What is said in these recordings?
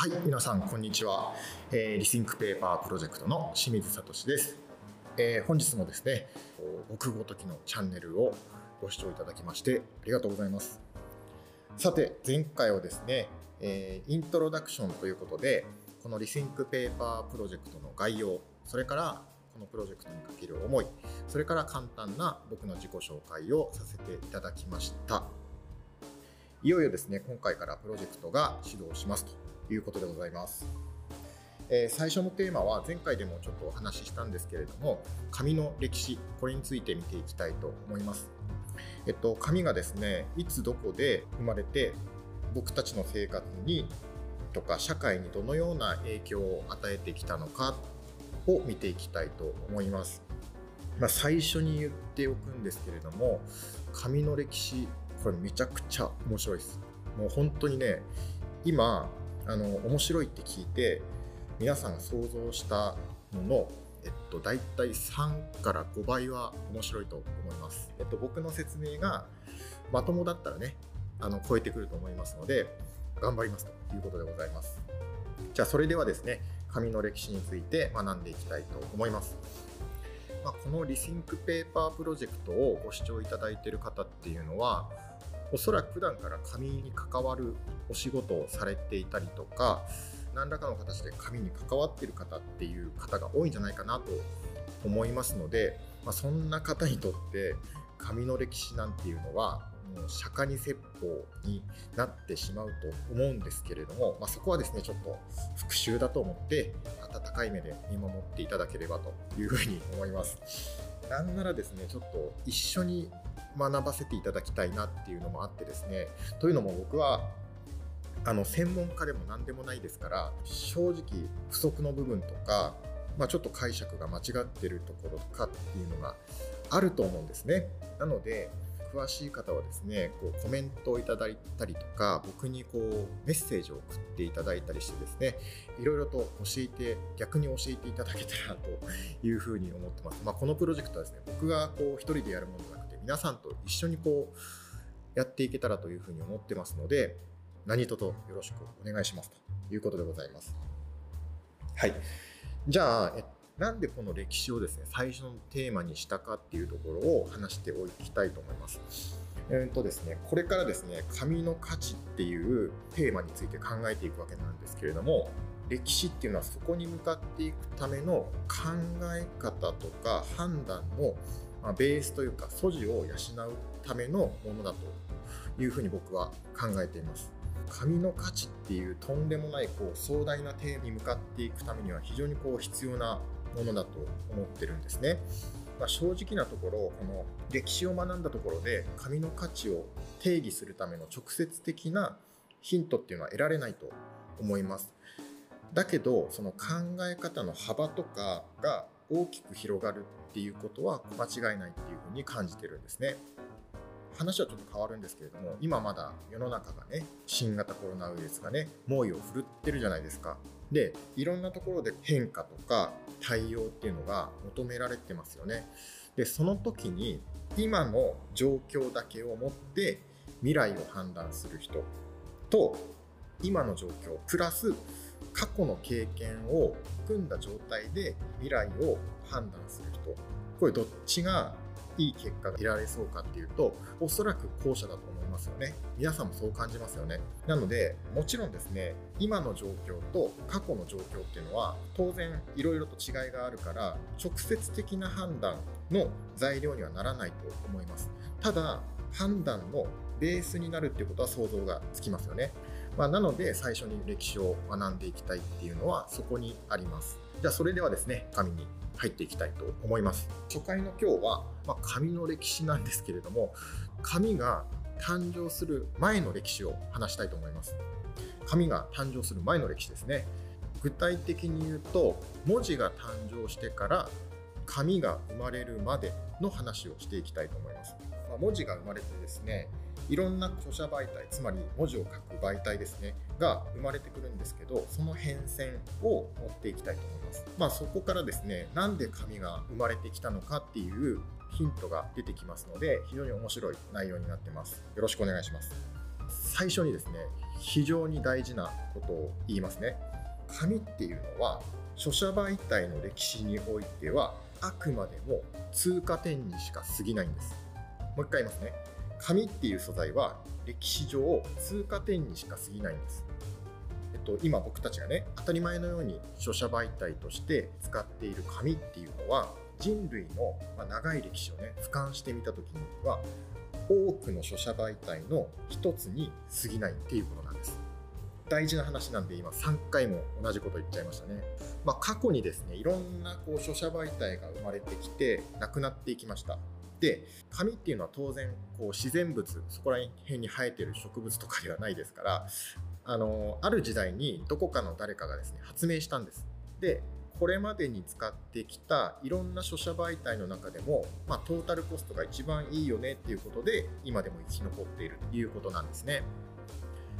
はい皆さんこんにちは、えー、 Rethink Paper Project の清水聡です、えー、本日もですね僕ごときのチャンネルをご視聴いただきましてありがとうございます。さて前回はですね、えー、イントロダクションということでこの Rethink Paper Project の概要それからこのプロジェクトにかける思いそれから簡単な僕の自己紹介をさせていただきました。いよいよですね今回からプロジェクトが始動しますと。いうことでございますえー、最初のテーマは前回でもちょっとお話ししたんですけれども紙の歴史これについて見ていきたいと思いますえっと紙がですねいつどこで生まれて僕たちの生活にとか社会にどのような影響を与えてきたのかを見ていきたいと思います。まあ、最初に言っておくんですけれども紙の歴史これめちゃくちゃ面白いです。もう本当にね今あの面白いって聞いて皆さんが想像したののえっと、大体3から5倍は面白いと思います。えっと、僕の説明がまともだったらね、あの超えてくると思いますので、頑張りますということでございます。じゃあ、それではですね、紙の歴史について学んでいきたいと思います。まあ、この Rethink Paper Project をご視聴いただいている方っていうのはおそらく普段から紙に関わるお仕事をされていたりとか何らかの形で紙に関わっている方っていう方が多いんじゃないかなと思いますので、まあ、そんな方にとって紙の歴史なんていうのはもう釈迦に説法になってしまうと思うんですけれども、まあ、そこはですねちょっと復習だと思って温かい目で見守っていただければというふうに思います。なんならですねちょっと一緒に学ばせていただきたいなっていうのもあってですねというのも僕はあの専門家でも何でもないですから正直不足の部分とか、まあ、ちょっと解釈が間違ってるところとかっていうのがあると思うんですね。なので詳しい方はですねこうコメントをいただいたりとか僕にこうメッセージを送っていただいたりしてですねいろいろと教えて逆に教えていただけたらというふうに思ってます、まあ、このプロジェクトはですね僕がこう一人でやるもの皆さんと一緒にこうやっていけたらというふうに思ってますので何卒よろしくお願いしますと。いうことでございます。はい。じゃあ、えなんでこの歴史をですね最初のテーマにしたかっていうところを話しておきたいと思います。えーとですね、これからですね紙の価値っていうテーマについて考えていくわけなんですけれども歴史っていうのはそこに向かっていくための考え方とか判断のまあベースというか素地を養うためのものだというふうに僕は考えています。紙の価値っていうとんでもないこう壮大なテーマに向かっていくためには非常にこう必要なものだと思ってるんですね。まあ、正直なところこの歴史を学んだところで紙の価値を定義するための直接的なヒントっていうのは得られないと思います。だけどその考え方の幅とかが大きく広がるっていうことは間違いないっていうふうに感じてるんですね。話はちょっと変わるんですけれども今まだ世の中がね新型コロナウイルスがね猛威を振るってるじゃないですかでいろんなところで変化とか対応っていうのが求められてますよねでその時に今の状況だけをもって未来を判断する人と今の状況プラス過去の経験を含んだ状態で未来を判断する人これどっちがいい結果が得られそうかっていうと、おそらく後者だと思いますよね。皆さんもそう感じますよね。なので、もちろんですね、今の状況と過去の状況っていうのは、当然いろいろと違いがあるから、直接的な判断の材料にはならないと思います。ただ、判断のベースになるっていうことは想像がつきますよね。まあ、なので最初に歴史を学んでいきたいっていうのはそこにあります。じゃあそれではですね、紙に入っていきたいと思います。初回の今日は、まあ、紙の歴史なんですけれども、紙が誕生する前の歴史を話したいと思います。紙が誕生する前の歴史ですね。具体的に言うと、文字が誕生してから紙が生まれるまでの話をしていきたいと思います。まあ、文字が生まれてですね、いろんな著者媒体つまり文字を書く媒体ですねが生まれてくるんですけどその変遷を持っていきたいと思います。まあそこからですねなんで紙が生まれてきたのかっていうヒントが出てきますので非常に面白い内容になってます。よろしくお願いします。最初にですね非常に大事なことを言いますね。紙っていうのは書写媒体の歴史においてはあくまでも通過点にしか過ぎないんです。もう一回言いますね。紙っていう素材は歴史上通過点にしか過ぎないんです。えっと、今僕たちがね当たり前のように書写媒体として使っている紙っていうのは人類の長い歴史をね俯瞰してみた時には多くの書写媒体の一つに過ぎないっていうことなんです。大事な話なんで今3回も同じこと言っちゃいましたね、まあ、過去にですねいろんなこう書写媒体が生まれてきてなくなっていきました。で紙っていうのは当然こう自然物そこら辺に生えてる植物とかではないですからあのある時代にどこかの誰かがですね発明したんです。でこれまでに使ってきたいろんな書写媒体の中でも、まあ、トータルコストが一番いいよねっていうことで今でも生き残っているということなんですね。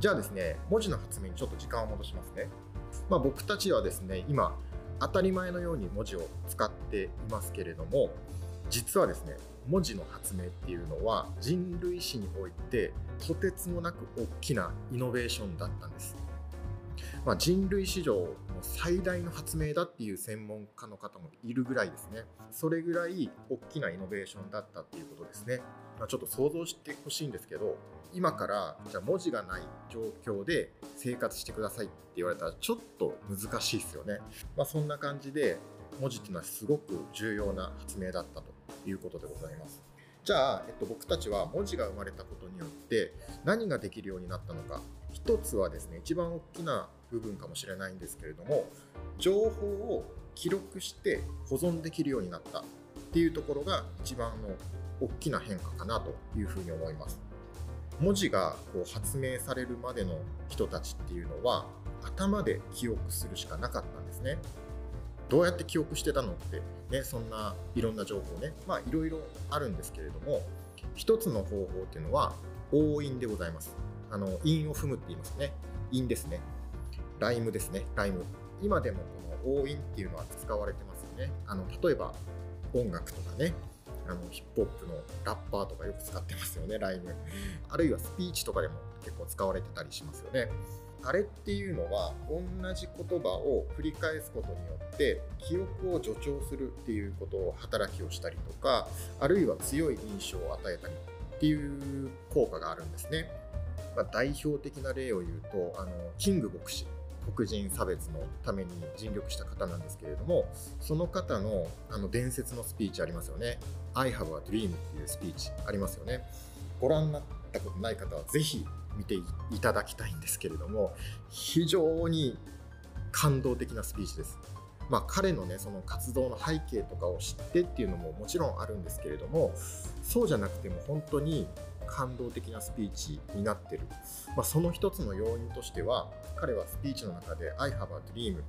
じゃあですね文字の発明にちょっと時間を戻しますね、まあ、僕たちはですね今当たり前のように文字を使っていますけれども実はですね文字の発明っていうのは人類史においてとてつもなく大きなイノベーションだったんです、まあ、人類史上の最大の発明だっていう専門家の方もいるぐらいですね。それぐらい大きなイノベーションだったっていうことですね、まあ、ちょっと想像してほしいんですけど今からじゃあ文字がない状況で生活してくださいって言われたらちょっと難しいですよね、まあ、そんな感じで文字っていうのはすごく重要な発明だったということでございます。じゃあ、えっと、僕たちは文字が生まれたことによって何ができるようになったのか。一つはですね一番大きな部分かもしれないんですけれども情報を記録して保存できるようになった。っていうところが一番の大きな変化かなというふうに思います。文字がこう発明されるまでの人たちっていうのは頭で記憶するしかなかったんですね。どうやって記憶してたのって、ね、そんないろんな情報ね、まあいろいろあるんですけれども、一つの方法っていうのは押印でございます。あの、韻を踏むって言いますね。韻ですね。ライムですね。ライム。今でもこの押印っていうのは使われてますよね。あの、例えば音楽とかね、あのヒップホップのラッパーとかよく使ってますよね、ライム。あるいはスピーチとかでも結構使われてたりしますよね。あれっていうのは同じ言葉を繰り返すことによって記憶を助長するっていうことを働きをしたりとかあるいは強い印象を与えたりっていう効果があるんですね。まあ、代表的な例を言うとあのキング牧師黒人差別のために尽力した方なんですけれどもその方のあの伝説のスピーチありますよね「I have a dream」っていうスピーチありますよねご覧になったことない方はぜひ見ていただきたいんですけれども非常に感動的なスピーチです。まあ、彼のねその活動の背景とかを知ってっていうのももちろんあるんですけれどもそうじゃなくても本当に感動的なスピーチになってる、まあ、その一つの要因としては彼はスピーチの中で「I have a dream」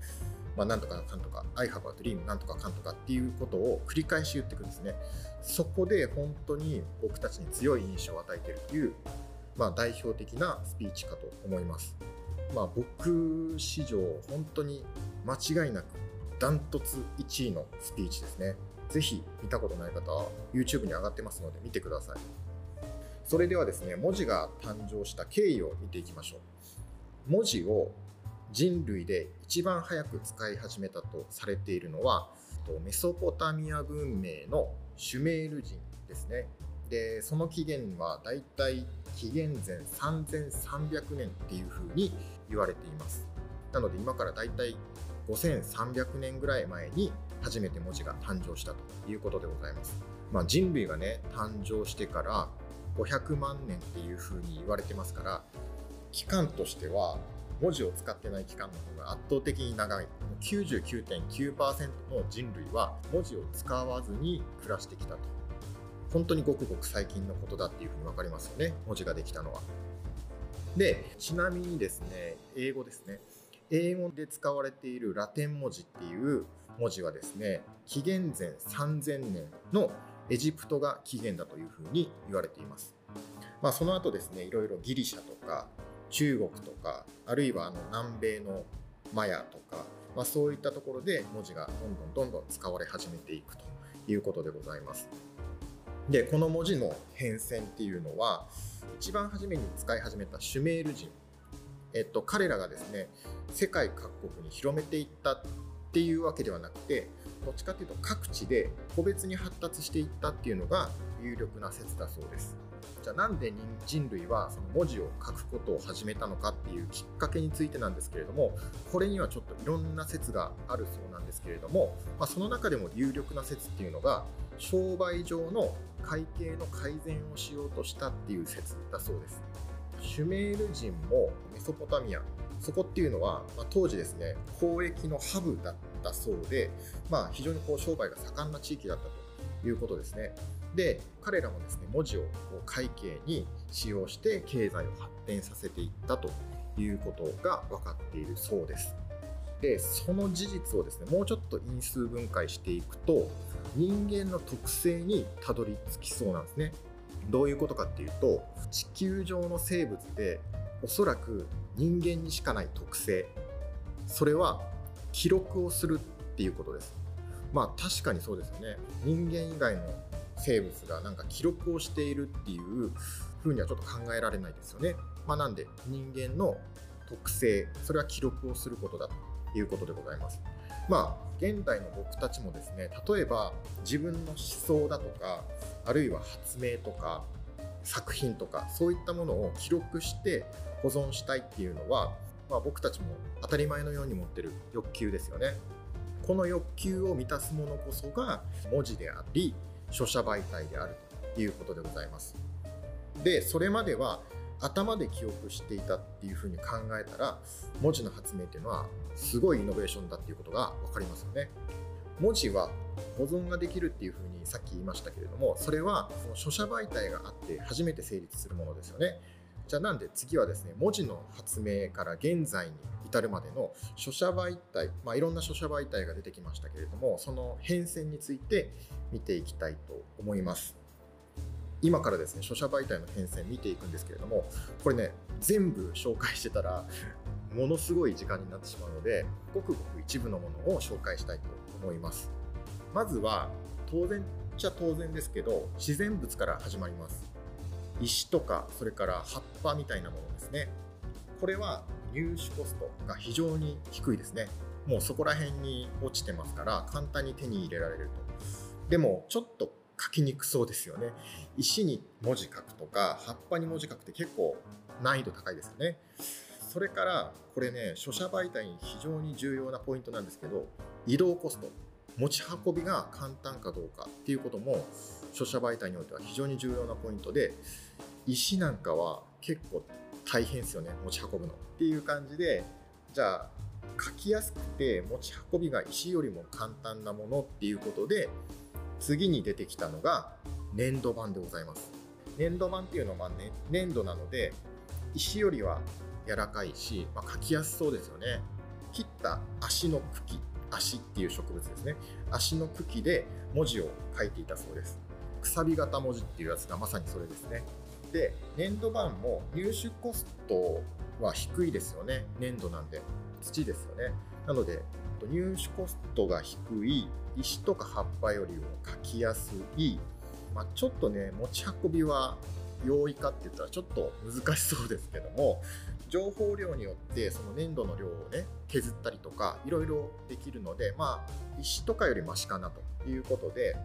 まあ、なんとかかんとか「I have a dream」なんとかかんとかっていうことを繰り返し言っていくんですねそこで本当に僕たちに強い印象を与えているというまあ、代表的なスピーチかと思います。まあ、僕史上本当に間違いなくダントツ1位のスピーチですね。ぜひ見たことない方は YouTube に上がってますので見てください。それではですね、文字が誕生した経緯を見ていきましょう。文字を人類で一番早く使い始めたとされているのはメソポタミア文明のシュメール人ですね。でその起源はだいたい紀元前3300年っていうふうに言われています。なので今からだいたい5300年ぐらい前に初めて文字が誕生したということでございます、まあ、人類がね誕生してから500万年っていうふうに言われてますから期間としては文字を使ってない期間の方が圧倒的に長い。99.9%の人類は文字を使わずに暮らしてきたと。本当にごくごく最近のことだっていうふうに分かりますよね文字ができたのは。でちなみにですね英語ですね英語で使われているラテン文字っていう文字はですね紀元前3000年のエジプトが起源だというふうに言われています。まあ、その後ですねいろいろギリシャとか中国とかあるいはあの南米のマヤとか、まあ、そういったところで文字がどんどんどんどん使われ始めていくということでございます。でこの文字の変遷っていうのは一番初めに使い始めたシュメール人、えっと、彼らがですね世界各国に広めていったっていうわけではなくてどっちかっていうと各地で個別に発達していったっていうのが有力な説だそうです。じゃあなんで人類はその文字を書くことを始めたのかっていうきっかけについてなんですけれどもこれにはちょっといろんな説があるそうなんですけれども、まあ、その中でも有力な説っていうのが商売上の会計の改善をしようとしたっていう説だそうです。シュメール人もメソポタミアそこっていうのは、まあ、当時ですね交易のハブだったそうで、まあ、非常にこう商売が盛んな地域だったということですね。で彼らもですね文字を会計に使用して経済を発展させていったということが分かっているそうです。でその事実をですねもうちょっと因数分解していくと人間の特性にたどり着きそうなんですね。どういうことかっていうと地球上の生物でおそらく人間にしかない特性。それは記録をするっていうことです。まあ確かにそうですよね。人間以外の生物がなんか記録をしているっていうふうにはちょっと考えられないですよね、まあ、なんで人間の特性それは記録をすることだということでございます。まあ現代の僕たちもですね例えば自分の思想だとかあるいは発明とか作品とかそういったものを記録して保存したいっていうのは、まあ、僕たちも当たり前のように持ってる欲求ですよね。この欲求を満たすものこそが文字であり書写媒体であるということでございます。でそれまでは頭で記憶していたっていうふうに考えたら文字の発明っていうのはすごいイノベーションだっていうことが分かりますよね。文字は保存ができるっていうふうにさっき言いましたけれどもそれはその書写媒体があって初めて成立するものですよね。じゃあなんで次はですね文字の発明から現在に至るまでの書写媒体、まあ、いろんな書写媒体が出てきましたけれどもその変遷について見ていきたいと思います。今からですね書写媒体の変遷見ていくんですけれどもこれね全部紹介してたらものすごい時間になってしまうのでごくごく一部のものを紹介したいと思います。まずは当然っちゃ当然ですけど自然物から始まります。石とかそれから葉っぱみたいなものですね。これは入手コストが非常に低いですね。もうそこら辺に落ちてますから簡単に手に入れられると。でもちょっと書きにくそうですよね。石に文字書くとか葉っぱに文字書くって結構難易度高いですよね。それからこれね書写媒体に非常に重要なポイントなんですけど移動コスト持ち運びが簡単かどうかっていうことも書写媒体においては非常に重要なポイントで石なんかは結構大変ですよね持ち運ぶの。っていう感じでじゃあ書きやすくて持ち運びが石よりも簡単なものっていうことで次に出てきたのが粘土板でございます。粘土板っていうのは、ね、粘土なので石よりは柔らかいし、まあ、書きやすそうですよね。切った足の茎足っていう植物ですね。足の茎で文字を書いていたそうです。さび型文字っていうやつがまさにそれですね。で粘土板も入手コストは低いですよね。粘土なんで。土ですよね。なので入手コストが低い石とか葉っぱよりも書きやすい、まあ、ちょっとね持ち運びは容易かって言ったらちょっと難しそうですけども情報量によってその粘土の量をね削ったりとかいろいろできるのでまあ石とかよりマシかなということで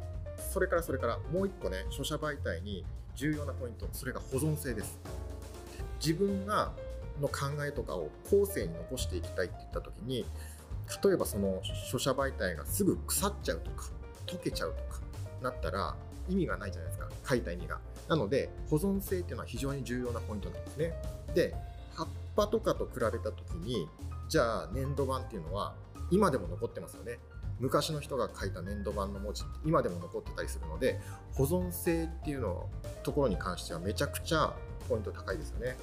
それからそれからもう一個ね書写媒体に重要なポイントそれが保存性です。自分がの考えとかを後世に残していきたいって言った時に例えばその書写媒体がすぐ腐っちゃうとか溶けちゃうとかなったら意味がないじゃないですか。書いた意味が。なので保存性っていうのは非常に重要なポイントなんですね。で葉っぱとかと比べた時にじゃあ粘土板っていうのは今でも残ってますよね。昔の人が書いた粘土板の文字って今でも残ってたりするので保存性っていうのところに関してはめちゃくちゃポイント高いですよね。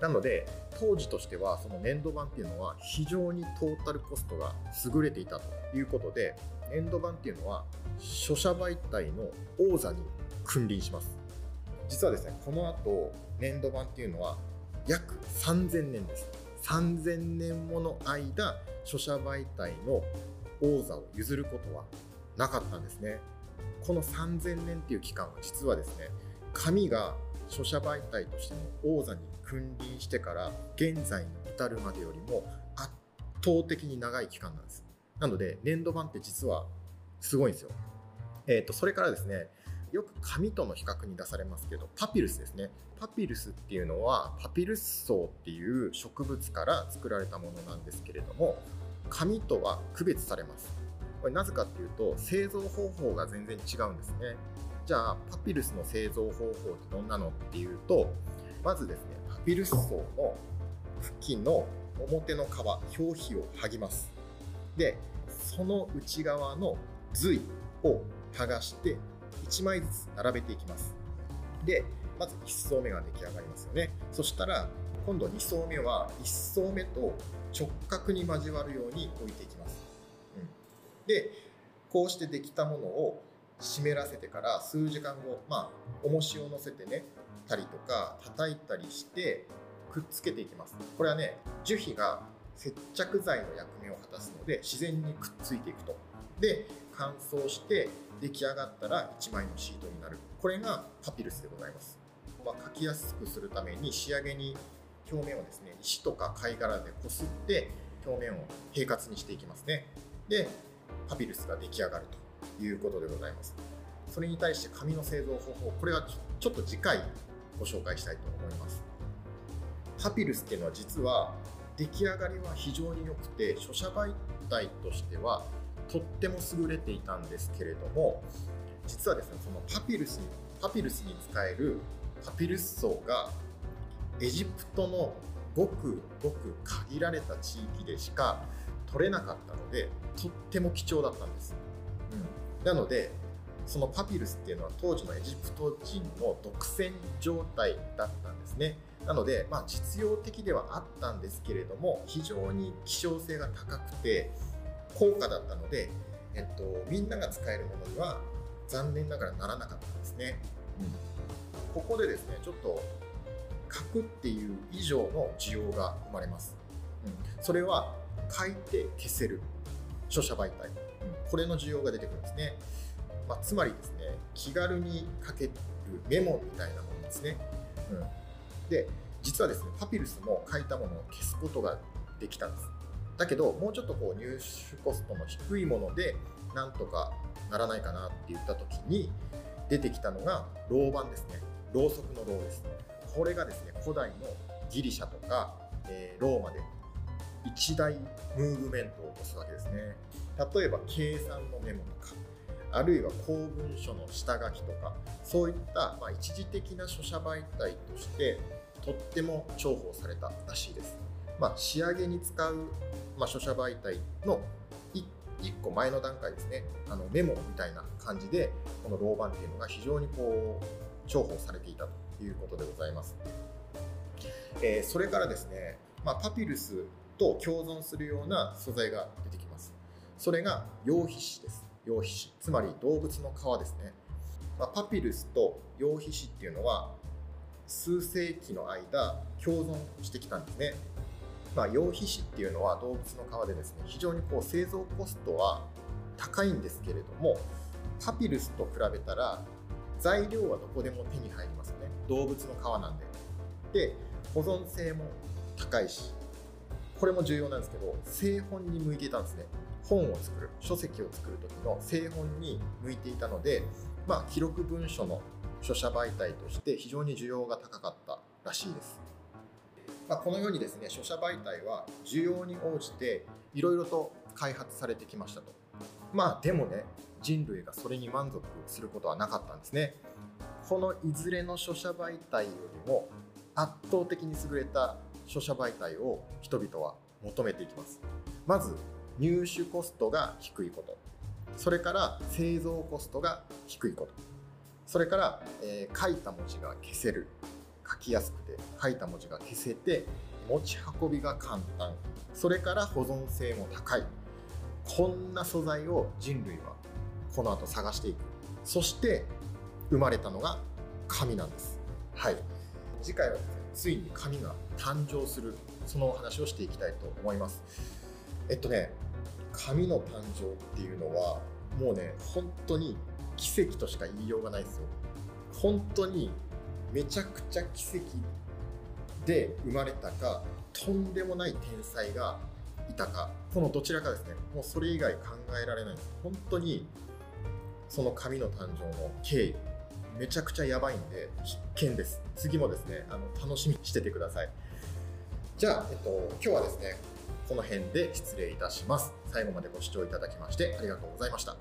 なので当時としてはその粘土板っていうのは非常にトータルコストが優れていたということで粘土板っていうのは書写媒体の王座に君臨します。実はですねこの後粘土板っていうのは約3000年です。3000年もの間書写媒体の王座を譲ることはなかったんですね。この3000年っていう期間は実はですね紙が書写媒体としての王座に君臨してから現在に至るまでよりも圧倒的に長い期間なんです。なので粘土板って実はすごいんですよ。えーと、それからですねよく紙との比較に出されますけどパピルスですね。パピルスっていうのはパピルス層っていう植物から作られたものなんですけれども紙とは区別されます。これなぜかっていうと製造方法が全然違うんですね。じゃあパピルスの製造方法ってどんなのっていうとまずですねパピルス層の付近の表の皮表皮を剥ぎます。でその内側の髄を剥がして1枚ずつ並べていきます。でまず1層目が出来上がりますよね。そしたら今度2層目は1層目と直角に交わるように置いていきます、うん、でこうしてできたものを湿らせてから数時間後まあ重しを乗せてねたりとか叩いたりしてくっつけていきます。これはね樹皮が接着剤の役目を果たすので自然にくっついていくと。で乾燥して出来上がったら1枚のシートになる。これがパピルスでございます、まあ、書きやすくするために仕上げに表面をですね石とか貝殻でこすって表面を平滑にしていきますね。でパピルスが出来上がるということでございます。それに対して紙の製造方法これはちょっと次回ご紹介したいと思います。パピルスっていうのは実は出来上がりは非常に良くて書写媒体としてはとっても優れていたんですけれども実はですねそのパピルスにパピルスに使えるパピルス層がエジプトのごくごく限られた地域でしか取れなかったのでとっても貴重だったんです、うん、なのでそのパピルスっていうのは当時のエジプト人の独占状態だったんですね。なので、まあ、実用的ではあったんですけれども非常に希少性が高くて高価だったので、えっと、みんなが使えるものには残念ながらならなかったんですね。うん、ここでですねちょっと書くっていう以上の需要が生まれます。うん、それは書いて消せる書写媒体、うん、これの需要が出てくるんですね。まあ、つまりですね気軽に書けるメモみたいなものですね。うん、で実はですねパピルスも書いたものを消すことができたんです。だけどもうちょっとこう入手コストの低いものでなんとかならないかなって言った時に出てきたのがろう板ですね。ろうそくのろうですこれがですね古代のギリシャとか、えー、ローマで一大ムーブメントを起こすわけですね。例えば計算のメモとかあるいは公文書の下書きとかそういった、まあ、一時的な書写媒体としてとっても重宝されたらしいです、まあ、仕上げに使うまあ、書写媒体の1個前の段階ですね。あのメモみたいな感じでこの老板っていうのが非常にこう重宝されていたということでございます、えー、それからですね、まあ、パピルスと共存するような素材が出てきます。それが羊皮紙です。羊皮紙。つまり動物の皮ですね、まあ、パピルスと羊皮紙っていうのは数世紀の間共存してきたんですね。まあ、羊皮紙っていうのは動物の皮でですね非常にこう製造コストは高いんですけれどもパピルスと比べたら材料はどこでも手に入りますよね。動物の皮なんで。で保存性も高いしこれも重要なんですけど製本に向いていたんですね。本を作る書籍を作る時の製本に向いていたので、まあ、記録文書の書写媒体として非常に需要が高かったらしいです。まあ、このようにですね書写媒体は需要に応じていろいろと開発されてきましたと。まあでもね人類がそれに満足することはなかったんですね。このいずれの書写媒体よりも圧倒的に優れた書写媒体を人々は求めていきます。まず入手コストが低いこと。それから製造コストが低いこと。それから、えー、書いた文字が消せる。書きやすくて書いた文字が消せて持ち運びが簡単。それから保存性も高い。こんな素材を人類はこの後探していく。そして生まれたのが紙なんです。はい。次回はですねついに紙が誕生する。そのお話をしていきたいと思います。えっとね紙の誕生っていうのはもうね本当に奇跡としか言いようがないですよ。本当にめちゃくちゃ奇跡で生まれたかとんでもない天才がいたか。このどちらかですね。もうそれ以外考えられない本当にその神の誕生の経緯めちゃくちゃやばいんで必見です。次もですねあの楽しみにしててください。じゃあ、えっと、今日はですねこの辺で失礼いたします。最後までご視聴いただきましてありがとうございました。